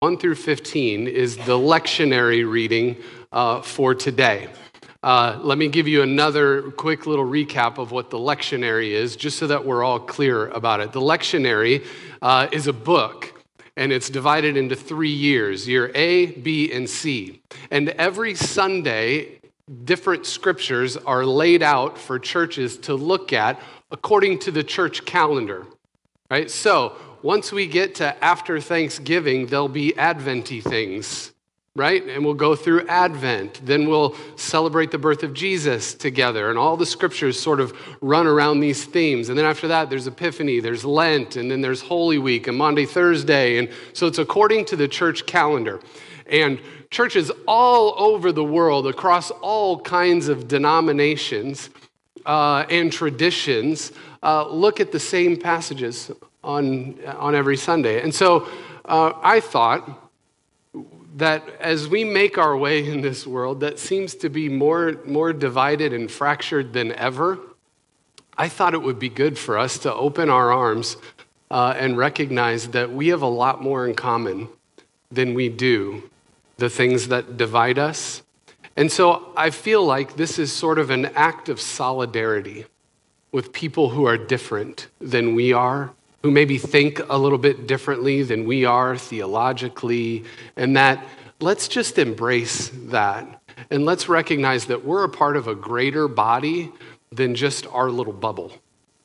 1 through 15 is the lectionary reading uh, for today. Uh, let me give you another quick little recap of what the lectionary is, just so that we're all clear about it. The lectionary uh, is a book, and it's divided into three years year A, B, and C. And every Sunday, different scriptures are laid out for churches to look at according to the church calendar. Right? So, once we get to after Thanksgiving, there'll be Adventy things, right? And we'll go through Advent. Then we'll celebrate the birth of Jesus together. And all the scriptures sort of run around these themes. And then after that, there's Epiphany, there's Lent, and then there's Holy Week and Maundy, Thursday. And so it's according to the church calendar. And churches all over the world, across all kinds of denominations uh, and traditions, uh, look at the same passages on, on every Sunday. And so uh, I thought that as we make our way in this world that seems to be more, more divided and fractured than ever, I thought it would be good for us to open our arms uh, and recognize that we have a lot more in common than we do the things that divide us. And so I feel like this is sort of an act of solidarity with people who are different than we are who maybe think a little bit differently than we are theologically, and that let's just embrace that. And let's recognize that we're a part of a greater body than just our little bubble.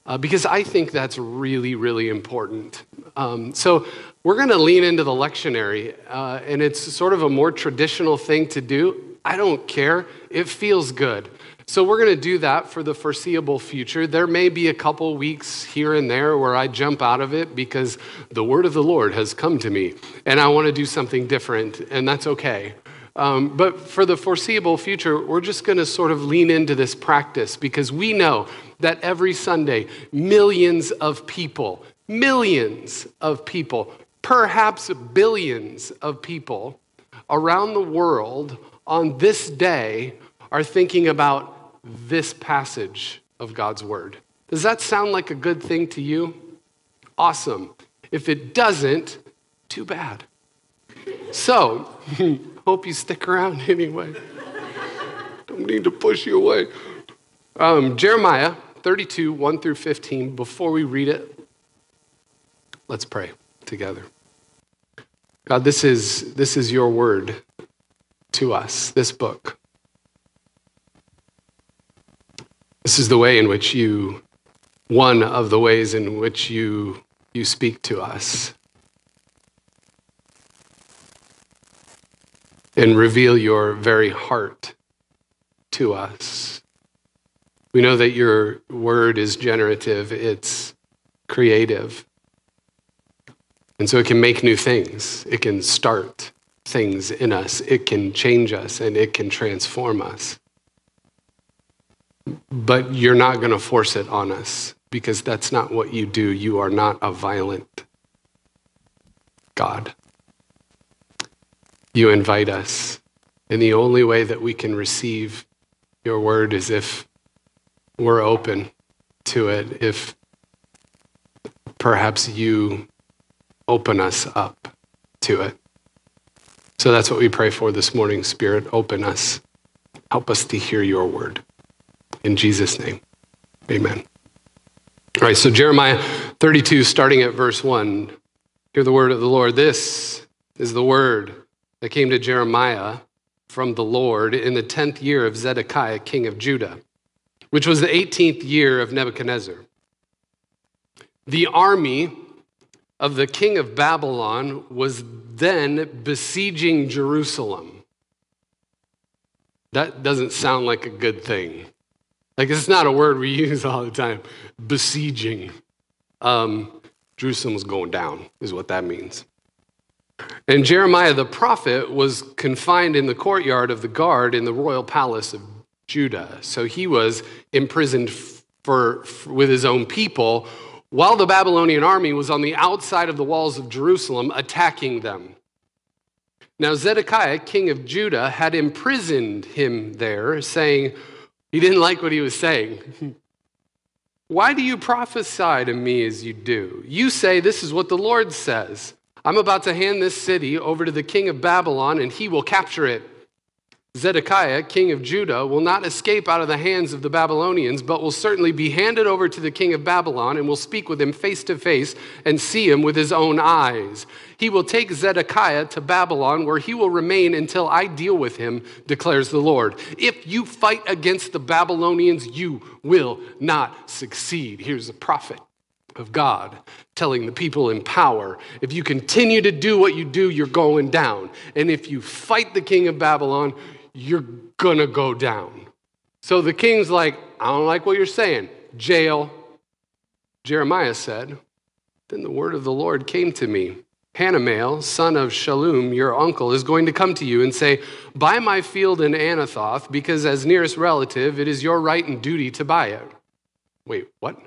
Uh, because I think that's really, really important. Um, so, we're going to lean into the lectionary, uh, and it's sort of a more traditional thing to do. I don't care, it feels good. So we're going to do that for the foreseeable future. There may be a couple weeks here and there where I jump out of it because the word of the Lord has come to me and I want to do something different, and that's okay. Um, but for the foreseeable future, we're just going to sort of lean into this practice because we know that every Sunday, millions of people, millions of people, perhaps billions of people around the world on this day are thinking about this passage of God's word. Does that sound like a good thing to you? Awesome. If it doesn't, too bad. So, hope you stick around anyway. Don't need to push you away. Um, Jeremiah 32, 1 through 15. Before we read it, let's pray together. God, this is, this is your word to us, this book. This is the way in which you, one of the ways in which you, you speak to us and reveal your very heart to us. We know that your word is generative, it's creative. And so it can make new things, it can start things in us, it can change us, and it can transform us but you're not going to force it on us because that's not what you do. You are not a violent God. You invite us. And the only way that we can receive your word is if we're open to it, if perhaps you open us up to it. So that's what we pray for this morning, Spirit. Open us. Help us to hear your word. In Jesus' name, amen. All right, so Jeremiah 32, starting at verse 1. Hear the word of the Lord. This is the word that came to Jeremiah from the Lord in the 10th year of Zedekiah, king of Judah, which was the 18th year of Nebuchadnezzar. The army of the king of Babylon was then besieging Jerusalem. That doesn't sound like a good thing. Like, it's not a word we use all the time. Besieging. Um, Jerusalem was going down, is what that means. And Jeremiah the prophet was confined in the courtyard of the guard in the royal palace of Judah. So he was imprisoned for, for, with his own people while the Babylonian army was on the outside of the walls of Jerusalem attacking them. Now, Zedekiah, king of Judah, had imprisoned him there, saying, he didn't like what he was saying. Why do you prophesy to me as you do? You say, This is what the Lord says I'm about to hand this city over to the king of Babylon, and he will capture it. Zedekiah, king of Judah, will not escape out of the hands of the Babylonians, but will certainly be handed over to the king of Babylon and will speak with him face to face and see him with his own eyes. He will take Zedekiah to Babylon, where he will remain until I deal with him, declares the Lord. If you fight against the Babylonians, you will not succeed. Here's a prophet of God telling the people in power if you continue to do what you do, you're going down. And if you fight the king of Babylon, you're gonna go down. So the king's like, I don't like what you're saying. Jail. Jeremiah said, Then the word of the Lord came to me. Hanamel, son of Shallum, your uncle, is going to come to you and say, Buy my field in Anathoth, because as nearest relative, it is your right and duty to buy it. Wait, what?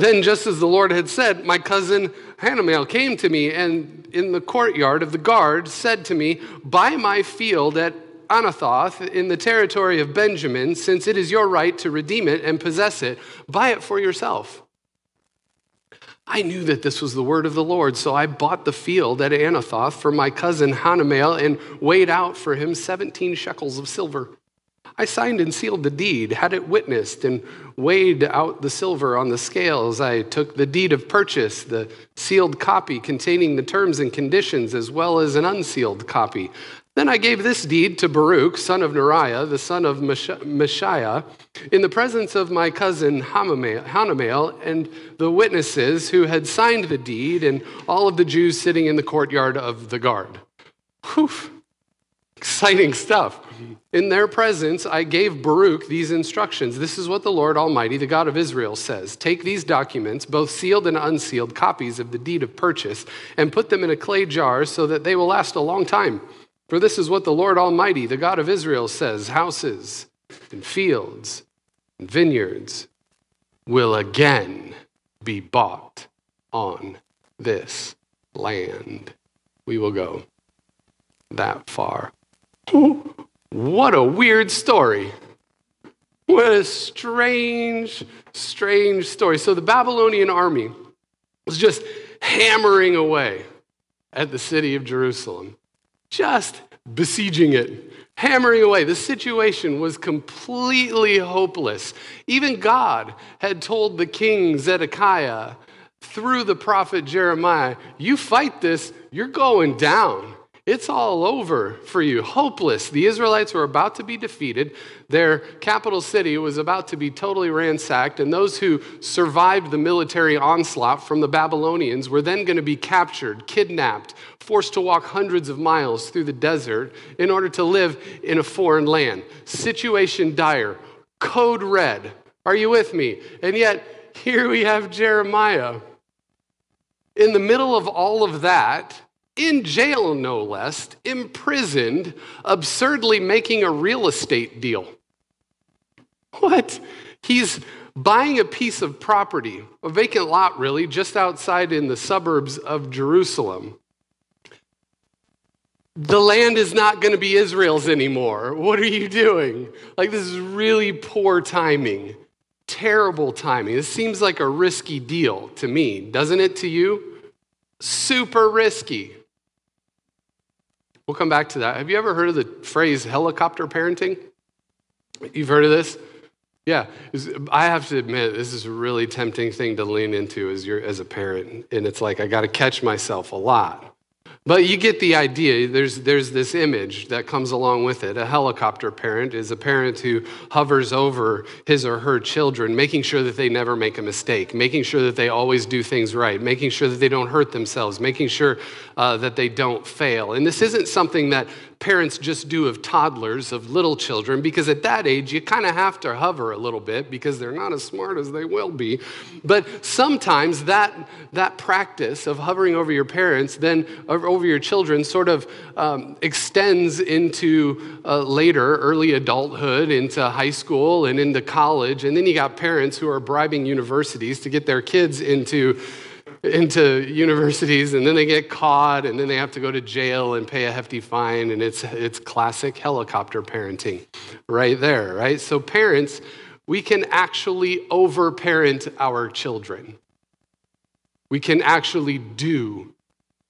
Then, just as the Lord had said, my cousin Hanamel came to me and in the courtyard of the guard said to me, Buy my field at Anathoth in the territory of Benjamin, since it is your right to redeem it and possess it. Buy it for yourself. I knew that this was the word of the Lord, so I bought the field at Anathoth for my cousin Hanamel and weighed out for him 17 shekels of silver. I signed and sealed the deed, had it witnessed, and weighed out the silver on the scales. I took the deed of purchase, the sealed copy containing the terms and conditions, as well as an unsealed copy. Then I gave this deed to Baruch, son of Neriah, the son of Mahseiah, in the presence of my cousin Hanamel and the witnesses who had signed the deed, and all of the Jews sitting in the courtyard of the guard. Whew. Exciting stuff. In their presence, I gave Baruch these instructions. This is what the Lord Almighty, the God of Israel, says Take these documents, both sealed and unsealed, copies of the deed of purchase, and put them in a clay jar so that they will last a long time. For this is what the Lord Almighty, the God of Israel, says Houses and fields and vineyards will again be bought on this land. We will go that far. What a weird story. What a strange, strange story. So the Babylonian army was just hammering away at the city of Jerusalem, just besieging it, hammering away. The situation was completely hopeless. Even God had told the king Zedekiah through the prophet Jeremiah, You fight this, you're going down. It's all over for you. Hopeless. The Israelites were about to be defeated. Their capital city was about to be totally ransacked. And those who survived the military onslaught from the Babylonians were then going to be captured, kidnapped, forced to walk hundreds of miles through the desert in order to live in a foreign land. Situation dire. Code red. Are you with me? And yet, here we have Jeremiah. In the middle of all of that, in jail, no less, imprisoned, absurdly making a real estate deal. What? He's buying a piece of property, a vacant lot, really, just outside in the suburbs of Jerusalem. The land is not going to be Israel's anymore. What are you doing? Like, this is really poor timing, terrible timing. This seems like a risky deal to me, doesn't it to you? Super risky. We'll come back to that. Have you ever heard of the phrase helicopter parenting? You've heard of this? Yeah, I have to admit, this is a really tempting thing to lean into as, as a parent. And it's like, I got to catch myself a lot. But you get the idea. There's, there's this image that comes along with it. A helicopter parent is a parent who hovers over his or her children, making sure that they never make a mistake, making sure that they always do things right, making sure that they don't hurt themselves, making sure uh, that they don't fail. And this isn't something that parents just do of toddlers, of little children, because at that age, you kind of have to hover a little bit because they're not as smart as they will be. But sometimes that, that practice of hovering over your parents, then over your children, sort of um, extends into uh, later, early adulthood, into high school and into college. And then you got parents who are bribing universities to get their kids into into universities and then they get caught and then they have to go to jail and pay a hefty fine and it's it's classic helicopter parenting right there right so parents we can actually overparent our children we can actually do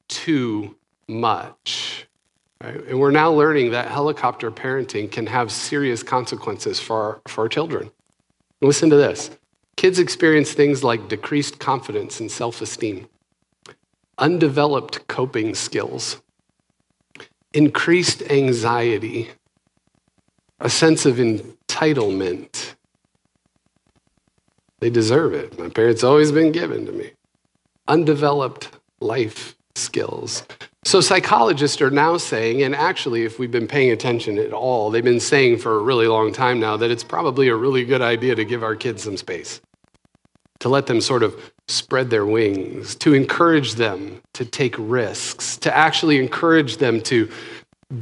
too much. Right? And we're now learning that helicopter parenting can have serious consequences for our, for our children. Listen to this kids experience things like decreased confidence and self esteem, undeveloped coping skills, increased anxiety, a sense of entitlement. They deserve it. My parents always been given to me. Undeveloped life skills. So, psychologists are now saying, and actually, if we've been paying attention at all, they've been saying for a really long time now that it's probably a really good idea to give our kids some space, to let them sort of spread their wings, to encourage them to take risks, to actually encourage them to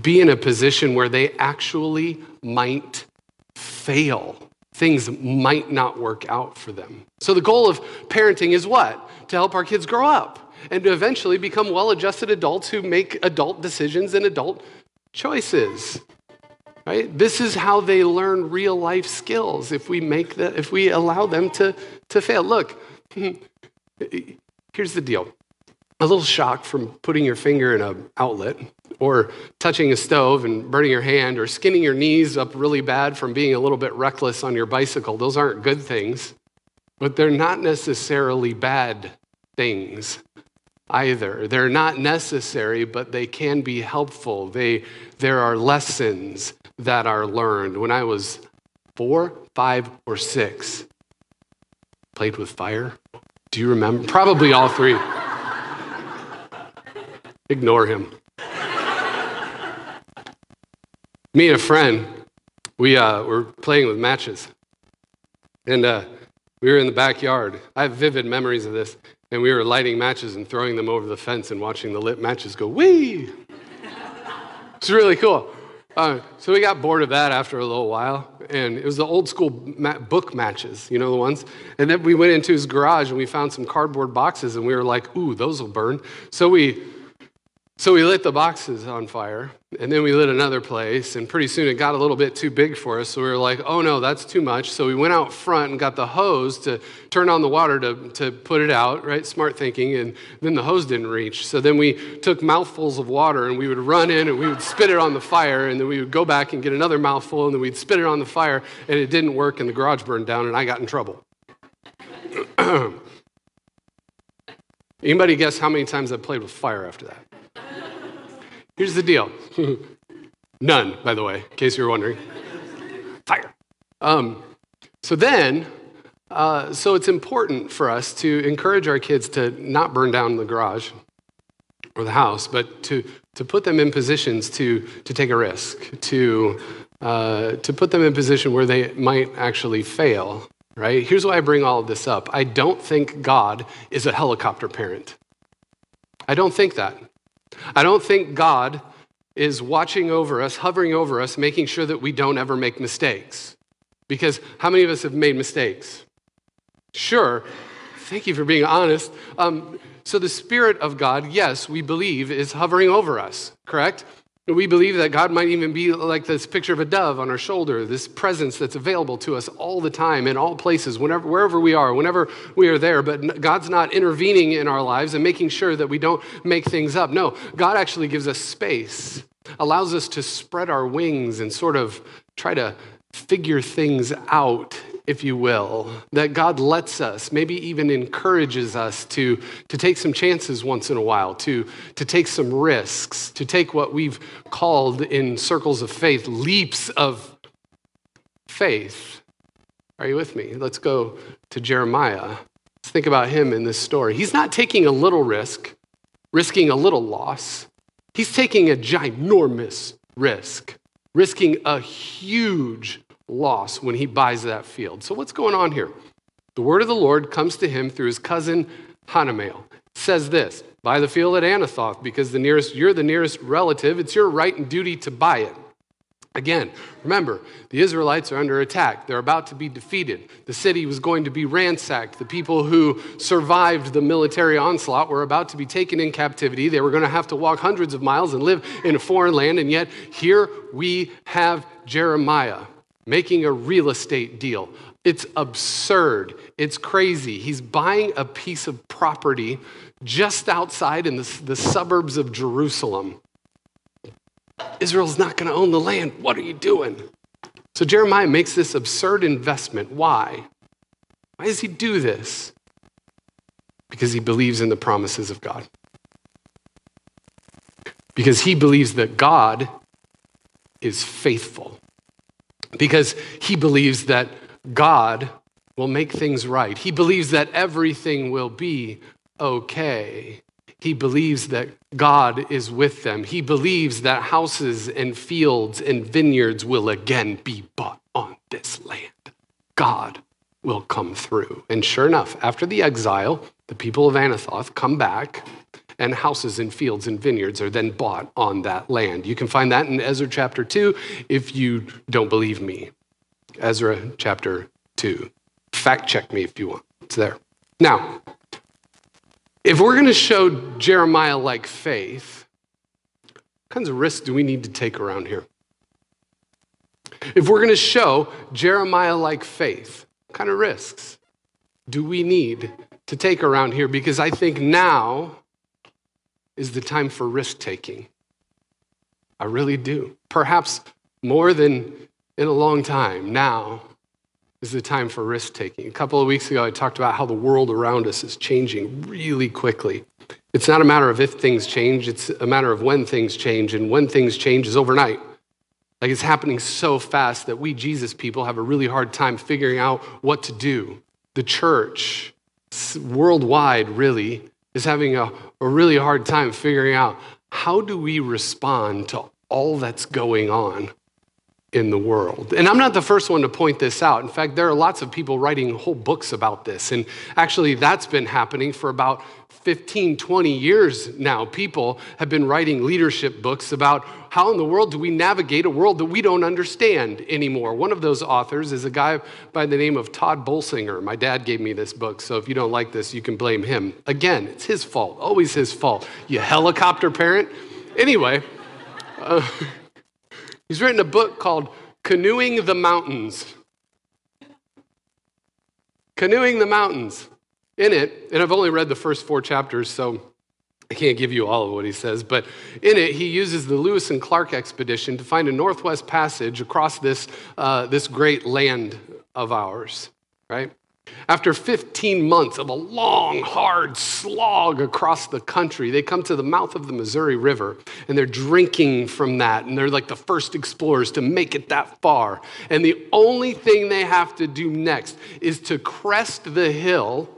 be in a position where they actually might fail. Things might not work out for them. So, the goal of parenting is what? To help our kids grow up and to eventually become well adjusted adults who make adult decisions and adult choices. Right? This is how they learn real life skills if we make that if we allow them to, to fail. Look, here's the deal. A little shock from putting your finger in an outlet or touching a stove and burning your hand or skinning your knees up really bad from being a little bit reckless on your bicycle. Those aren't good things, but they're not necessarily bad things either. They're not necessary, but they can be helpful. They, there are lessons that are learned. When I was four, five, or six, played with fire. Do you remember? Probably all three. Ignore him. Me and a friend, we uh, were playing with matches. And uh, we were in the backyard. I have vivid memories of this. And we were lighting matches and throwing them over the fence and watching the lit matches go, wee! it's really cool. Uh, so we got bored of that after a little while. And it was the old school ma- book matches, you know the ones? And then we went into his garage and we found some cardboard boxes and we were like, ooh, those will burn. So we so we lit the boxes on fire, and then we lit another place, and pretty soon it got a little bit too big for us. So we were like, oh no, that's too much. So we went out front and got the hose to turn on the water to, to put it out, right? Smart thinking. And then the hose didn't reach. So then we took mouthfuls of water and we would run in and we would spit it on the fire, and then we would go back and get another mouthful, and then we'd spit it on the fire, and it didn't work, and the garage burned down, and I got in trouble. Anybody guess how many times I played with fire after that? Here's the deal none, by the way, in case you were wondering. Fire. Um, so then, uh, so it's important for us to encourage our kids to not burn down the garage or the house, but to, to put them in positions to, to take a risk, to, uh, to put them in a position where they might actually fail, right? Here's why I bring all of this up. I don't think God is a helicopter parent. I don't think that. I don't think God is watching over us, hovering over us, making sure that we don't ever make mistakes. Because how many of us have made mistakes? Sure. Thank you for being honest. Um, so, the Spirit of God, yes, we believe, is hovering over us, correct? We believe that God might even be like this picture of a dove on our shoulder, this presence that's available to us all the time, in all places, whenever, wherever we are, whenever we are there. But God's not intervening in our lives and making sure that we don't make things up. No, God actually gives us space, allows us to spread our wings and sort of try to figure things out if you will, that God lets us, maybe even encourages us to, to take some chances once in a while, to, to take some risks, to take what we've called in circles of faith leaps of faith. Are you with me? Let's go to Jeremiah. Let's think about him in this story. He's not taking a little risk, risking a little loss. He's taking a ginormous risk, risking a huge loss when he buys that field. So, what's going on here? The word of the Lord comes to him through his cousin Hanamel. says this Buy the field at Anathoth because the nearest, you're the nearest relative. It's your right and duty to buy it. Again, remember, the Israelites are under attack. They're about to be defeated. The city was going to be ransacked. The people who survived the military onslaught were about to be taken in captivity. They were going to have to walk hundreds of miles and live in a foreign land. And yet, here we have Jeremiah making a real estate deal. It's absurd. It's crazy. He's buying a piece of property just outside in the, the suburbs of Jerusalem. Israel's not going to own the land. What are you doing? So Jeremiah makes this absurd investment. Why? Why does he do this? Because he believes in the promises of God. Because he believes that God is faithful. Because he believes that God will make things right. He believes that everything will be okay. He believes that God is with them. He believes that houses and fields and vineyards will again be bought on this land. God will come through. And sure enough, after the exile, the people of Anathoth come back, and houses and fields and vineyards are then bought on that land. You can find that in Ezra chapter 2 if you don't believe me. Ezra chapter 2. Fact check me if you want. It's there. Now, if we're going to show Jeremiah like faith, what kinds of risks do we need to take around here? If we're going to show Jeremiah like faith, what kind of risks do we need to take around here? Because I think now is the time for risk taking. I really do. Perhaps more than in a long time. Now is the time for risk taking. A couple of weeks ago, I talked about how the world around us is changing really quickly. It's not a matter of if things change, it's a matter of when things change. And when things change is overnight. Like it's happening so fast that we, Jesus people, have a really hard time figuring out what to do. The church, worldwide, really, is having a, a really hard time figuring out how do we respond to all that's going on in the world. And I'm not the first one to point this out. In fact, there are lots of people writing whole books about this. And actually, that's been happening for about 15, 20 years now. People have been writing leadership books about how in the world do we navigate a world that we don't understand anymore. One of those authors is a guy by the name of Tod Bolsinger. My dad gave me this book, so if you don't like this, you can blame him. Again, it's his fault, always his fault. You helicopter parent. Anyway, uh, He's written a book called Canoeing the Mountains. Canoeing the Mountains. In it, and I've only read the first four chapters, so I can't give you all of what he says, but in it, he uses the Lewis and Clark expedition to find a northwest passage across this, uh, this great land of ours, right? After 15 months of a long, hard slog across the country, they come to the mouth of the Missouri River and they're drinking from that. And they're like the first explorers to make it that far. And the only thing they have to do next is to crest the hill,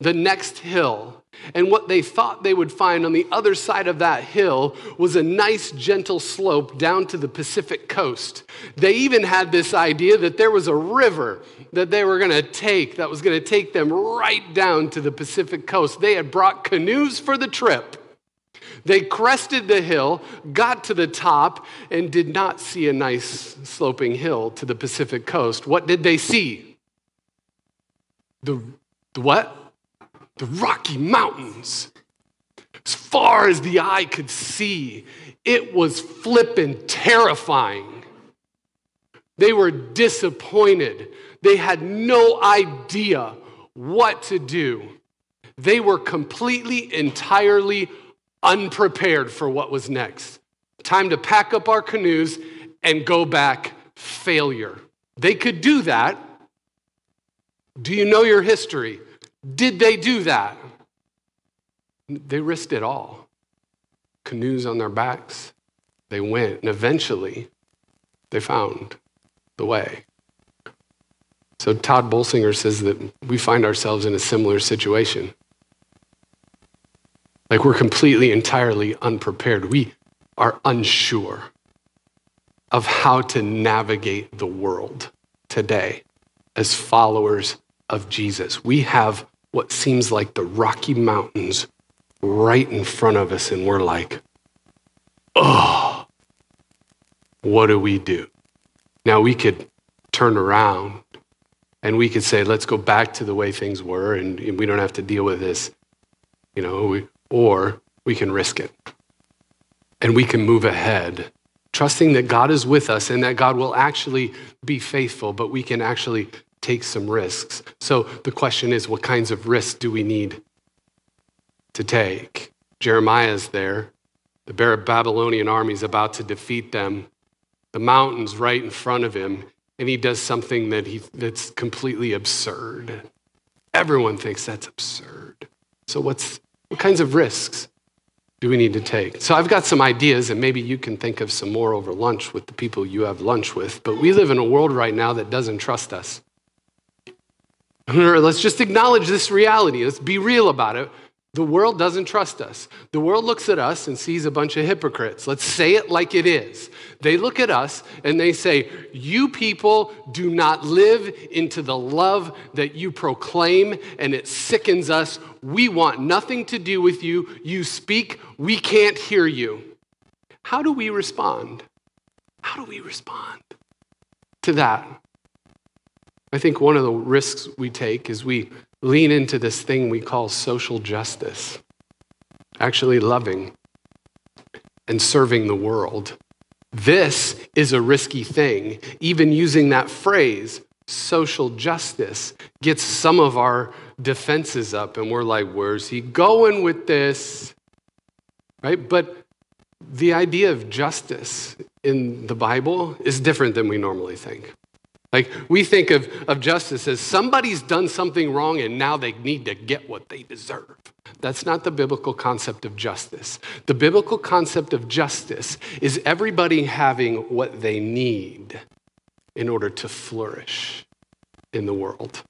the next hill, and what they thought they would find on the other side of that hill was a nice, gentle slope down to the Pacific coast. They even had this idea that there was a river that they were going to take that was going to take them right down to the Pacific coast. They had brought canoes for the trip. They crested the hill, got to the top, and did not see a nice sloping hill to the Pacific coast. What did they see? The, the what? The Rocky Mountains. As far as the eye could see, it was flippin' terrifying. They were disappointed. They had no idea what to do. They were completely, entirely unprepared for what was next. Time to pack up our canoes and go back failure. They could do that. Do you know your history? Did they do that? They risked it all. Canoes on their backs. They went, and eventually they found the way. So Tod Bolsinger says that we find ourselves in a similar situation. Like we're completely, entirely unprepared. We are unsure of how to navigate the world today as followers of Jesus. We have what seems like the Rocky Mountains right in front of us, and we're like, oh, what do we do? Now we could turn around and we could say, let's go back to the way things were, and we don't have to deal with this, you know, or we can risk it. And we can move ahead, trusting that God is with us and that God will actually be faithful, but we can actually take some risks. So the question is what kinds of risks do we need to take. Jeremiah's there. The Babylonian army is about to defeat them. The mountain's right in front of him, and he does something that he, that's completely absurd. Everyone thinks that's absurd. So, what's, what kinds of risks do we need to take? So, I've got some ideas, and maybe you can think of some more over lunch with the people you have lunch with. But we live in a world right now that doesn't trust us. Let's just acknowledge this reality. Let's be real about it. The world doesn't trust us. The world looks at us and sees a bunch of hypocrites. Let's say it like it is. They look at us and they say, You people do not live into the love that you proclaim, and it sickens us. We want nothing to do with you. You speak, we can't hear you. How do we respond? How do we respond to that? I think one of the risks we take is we lean into this thing we call social justice, actually loving and serving the world. This is a risky thing. Even using that phrase, social justice, gets some of our defenses up, and we're like, where's he going with this? Right? But the idea of justice in the Bible is different than we normally think. Like we think of, of justice as somebody's done something wrong and now they need to get what they deserve. That's not the biblical concept of justice. The biblical concept of justice is everybody having what they need in order to flourish in the world.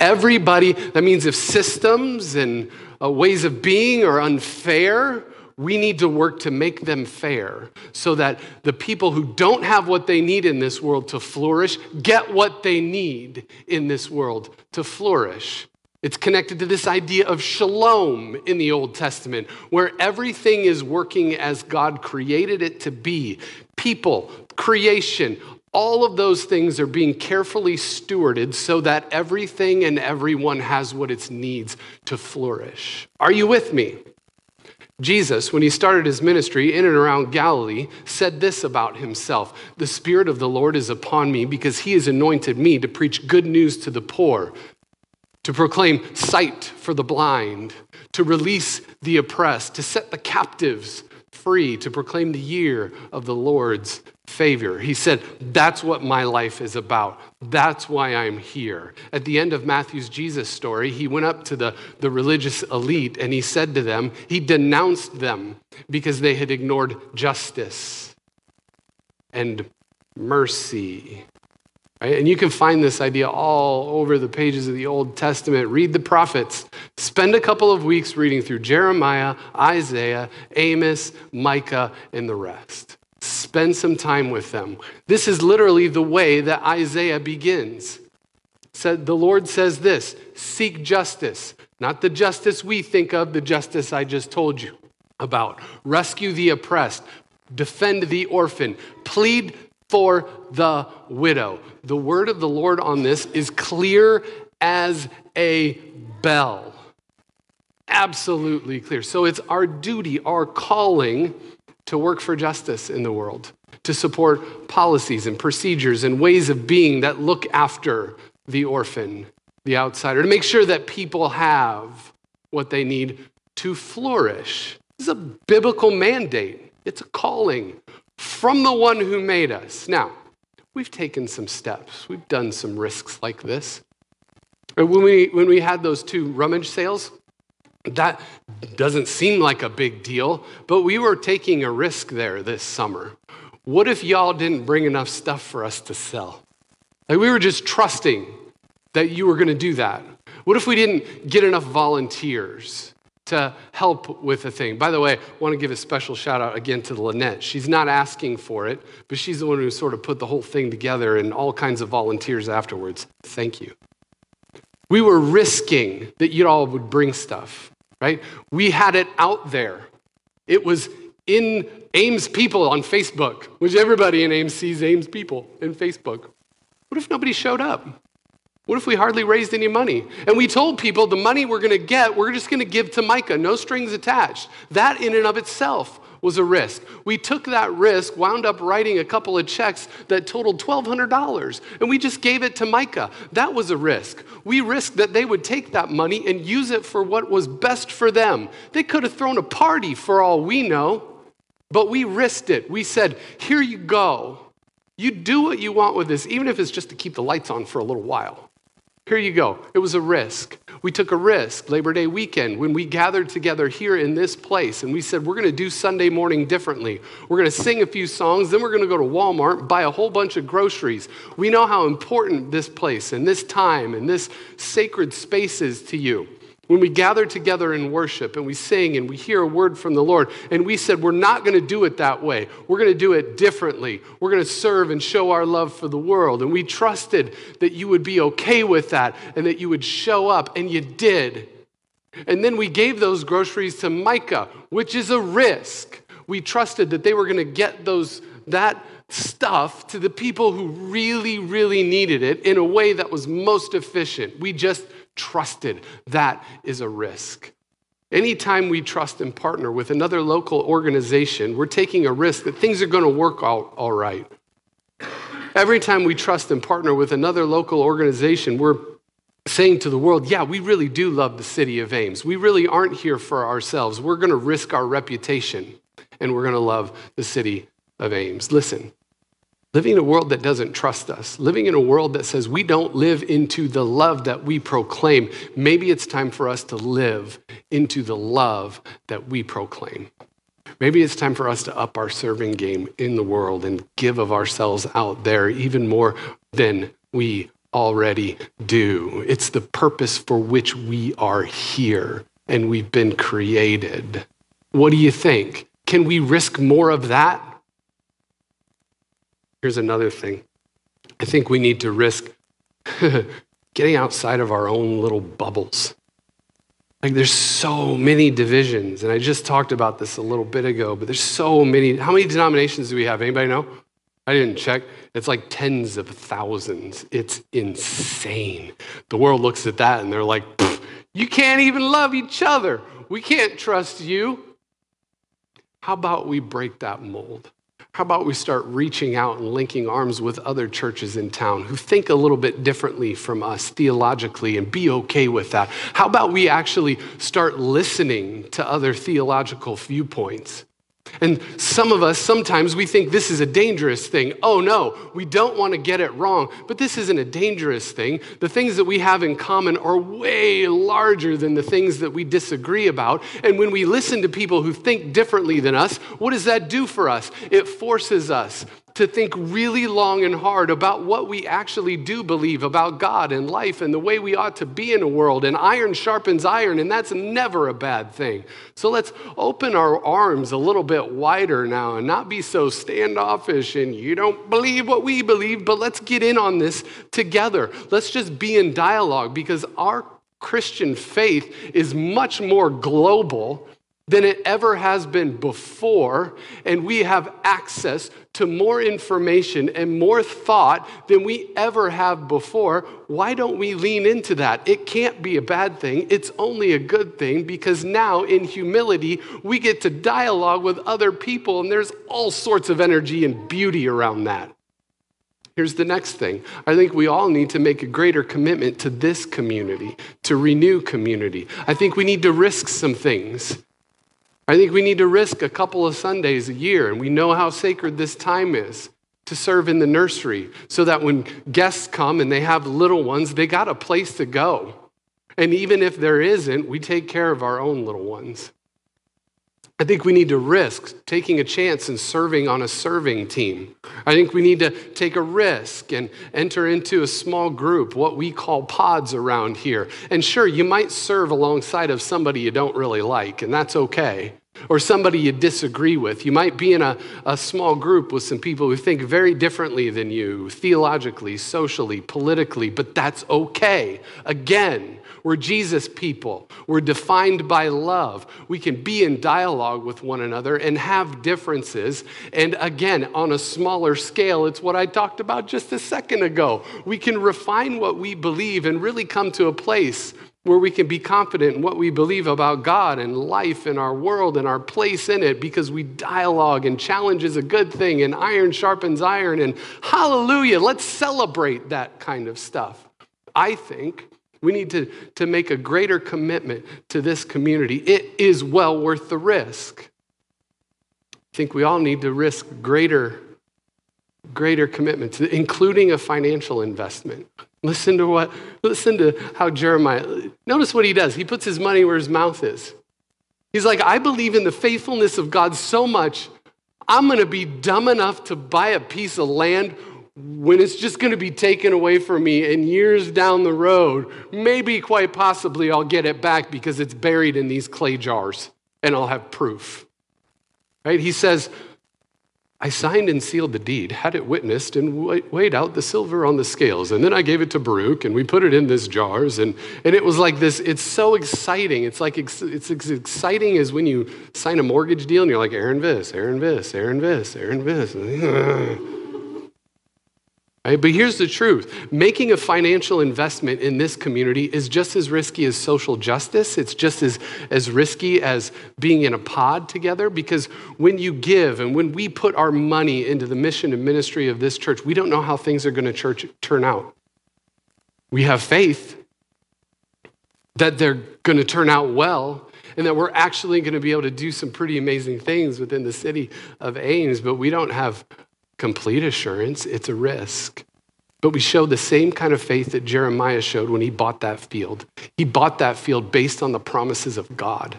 Everybody, that means if systems and uh, ways of being are unfair we need to work to make them fair so that the people who don't have what they need in this world to flourish get what they need in this world to flourish. It's connected to this idea of shalom in the Old Testament, where everything is working as God created it to be. People, creation, all of those things are being carefully stewarded so that everything and everyone has what it needs to flourish. Are you with me? Jesus, when he started his ministry in and around Galilee, said this about himself The Spirit of the Lord is upon me because he has anointed me to preach good news to the poor, to proclaim sight for the blind, to release the oppressed, to set the captives free, to proclaim the year of the Lord's favor. He said, That's what my life is about. That's why I'm here. At the end of Matthew's Jesus story, he went up to the, the religious elite and he said to them, He denounced them because they had ignored justice and mercy. Right? And you can find this idea all over the pages of the Old Testament. Read the prophets. Spend a couple of weeks reading through Jeremiah, Isaiah, Amos, Micah, and the rest. Spend some time with them. This is literally the way that Isaiah begins. Said the Lord says this, seek justice, not the justice we think of, the justice I just told you about. Rescue the oppressed, defend the orphan, plead for the widow. The word of the Lord on this is clear as a bell. Absolutely clear. So it's our duty, our calling to work for justice in the world, to support policies and procedures and ways of being that look after the orphan, the outsider, to make sure that people have what they need to flourish. This is a biblical mandate, it's a calling from the one who made us. Now, we've taken some steps, we've done some risks like this. When we, when we had those two rummage sales, that doesn't seem like a big deal, but we were taking a risk there this summer. What if y'all didn't bring enough stuff for us to sell? Like we were just trusting that you were going to do that. What if we didn't get enough volunteers to help with the thing? By the way, I want to give a special shout out again to Lynette. She's not asking for it, but she's the one who sort of put the whole thing together and all kinds of volunteers afterwards. Thank you. We were risking that you all would bring stuff, right? We had it out there. It was in Ames people on Facebook, which everybody in Ames sees Ames people in Facebook. What if nobody showed up? What if we hardly raised any money? And we told people the money we're going to get, we're just going to give to MICA, no strings attached. That in and of itself was a risk. We took that risk, wound up writing a couple of checks that totaled $1,200, and we just gave it to MICA. That was a risk. We risked that they would take that money and use it for what was best for them. They could have thrown a party for all we know, but we risked it. We said, Here you go. You do what you want with this, even if it's just to keep the lights on for a little while. Here you go. It was a risk. We took a risk Labor Day weekend when we gathered together here in this place and we said, we're going to do Sunday morning differently. We're going to sing a few songs, then we're going to go to Walmart, buy a whole bunch of groceries. We know how important this place and this time and this sacred space is to you. When we gather together in worship and we sing and we hear a word from the Lord, and we said, We're not going to do it that way. We're going to do it differently. We're going to serve and show our love for the world. And we trusted that you would be okay with that and that you would show up, and you did. And then we gave those groceries to MICA, which is a risk. We trusted that they were going to get those, that stuff to the people who really, really needed it in a way that was most efficient. We just trusted. That is a risk. Anytime we trust and partner with another local organization, we're taking a risk that things are going to work out all right. Every time we trust and partner with another local organization, we're saying to the world, yeah, we really do love the city of Ames. We really aren't here for ourselves. We're going to risk our reputation and we're going to love the city of Ames. Listen, Living in a world that doesn't trust us, living in a world that says we don't live into the love that we proclaim, maybe it's time for us to live into the love that we proclaim. Maybe it's time for us to up our serving game in the world and give of ourselves out there even more than we already do. It's the purpose for which we are here and we've been created. What do you think? Can we risk more of that Here's another thing I think we need to risk getting outside of our own little bubbles. Like there's so many divisions, and I just talked about this a little bit ago, but there's so many. How many denominations do we have? Anybody know? I didn't check. It's like tens of thousands. It's insane. The world looks at that and they're like, you can't even love each other. We can't trust you. How about we break that mold? How about we start reaching out and linking arms with other churches in town who think a little bit differently from us theologically and be okay with that? How about we actually start listening to other theological viewpoints? And some of us, sometimes we think this is a dangerous thing. Oh no, we don't want to get it wrong. But this isn't a dangerous thing. The things that we have in common are way larger than the things that we disagree about. And when we listen to people who think differently than us, what does that do for us? It forces us to think really long and hard about what we actually do believe about God and life and the way we ought to be in a world. And iron sharpens iron, and that's never a bad thing. So let's open our arms a little bit wider now and not be so standoffish and you don't believe what we believe, but let's get in on this together. Let's just be in dialogue because our Christian faith is much more global than it ever has been before, and we have access to more information and more thought than we ever have before. Why don't we lean into that? It can't be a bad thing, it's only a good thing because now, in humility, we get to dialogue with other people, and there's all sorts of energy and beauty around that. Here's the next thing. I think we all need to make a greater commitment to this community, to renew community. I think we need to risk some things. I think we need to risk a couple of Sundays a year, and we know how sacred this time is to serve in the nursery so that when guests come and they have little ones, they got a place to go. And even if there isn't, we take care of our own little ones. I think we need to risk taking a chance and serving on a serving team. I think we need to take a risk and enter into a small group, what we call pods around here. And sure, you might serve alongside of somebody you don't really like, and that's okay. Or somebody you disagree with. You might be in a, a small group with some people who think very differently than you, theologically, socially, politically, but that's okay. Again, we're Jesus people. We're defined by love. We can be in dialogue with one another and have differences. And again, on a smaller scale, it's what I talked about just a second ago. We can refine what we believe and really come to a place where we can be confident in what we believe about God and life and our world and our place in it because we dialogue and challenge is a good thing and iron sharpens iron and hallelujah, let's celebrate that kind of stuff. I think we need to, to make a greater commitment to this community. It is well worth the risk. I think we all need to risk greater, greater commitments, including a financial investment. Listen to what, listen to how Jeremiah, notice what he does. He puts his money where his mouth is. He's like, I believe in the faithfulness of God so much, I'm going to be dumb enough to buy a piece of land when it's just going to be taken away from me and years down the road, maybe quite possibly I'll get it back because it's buried in these clay jars and I'll have proof. Right? He says, I signed and sealed the deed, had it witnessed, and weighed out the silver on the scales. And then I gave it to Baruch, and we put it in these jars. And, and it was like this it's so exciting. It's like it's as exciting as when you sign a mortgage deal and you're like, Aaron Viss, Aaron Viss, Aaron Viss, Aaron Viss. Right? But here's the truth making a financial investment in this community is just as risky as social justice. It's just as, as risky as being in a pod together because when you give and when we put our money into the mission and ministry of this church, we don't know how things are going to turn out. We have faith that they're going to turn out well and that we're actually going to be able to do some pretty amazing things within the city of Ames, but we don't have complete assurance, it's a risk. But we show the same kind of faith that Jeremiah showed when he bought that field. He bought that field based on the promises of God,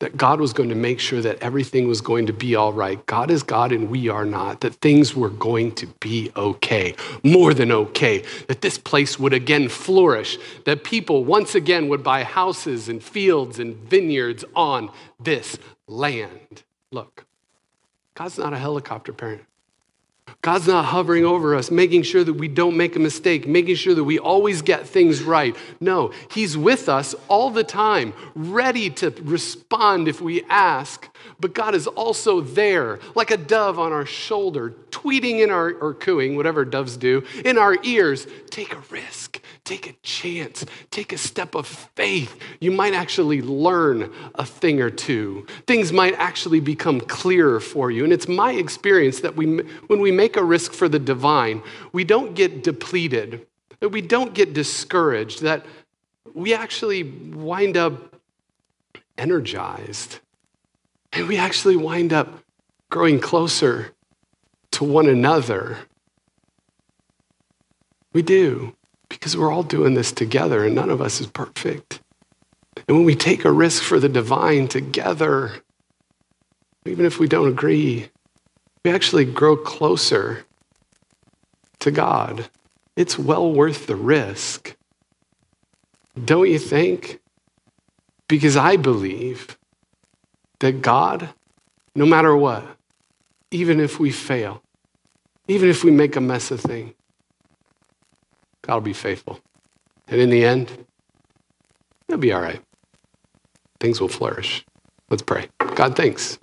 that God was going to make sure that everything was going to be all right. God is God and we are not, that things were going to be okay, more than okay, that this place would again flourish, that people once again would buy houses and fields and vineyards on this land. Look, God's not a helicopter parent. God's not hovering over us, making sure that we don't make a mistake, making sure that we always get things right. No, He's with us all the time, ready to respond if we ask. But God is also there, like a dove on our shoulder, tweeting in our, or cooing, whatever doves do, in our ears. Take a risk, take a chance, take a step of faith. You might actually learn a thing or two. Things might actually become clearer for you. And it's my experience that we, when we make a risk for the divine, we don't get depleted, that we don't get discouraged, that we actually wind up energized. And we actually wind up growing closer to one another. We do, because we're all doing this together and none of us is perfect. And when we take a risk for the divine together, even if we don't agree, we actually grow closer to God. It's well worth the risk. Don't you think? Because I believe that God, no matter what, even if we fail, even if we make a mess of things, God will be faithful. And in the end, it'll be all right. Things will flourish. Let's pray. God, thanks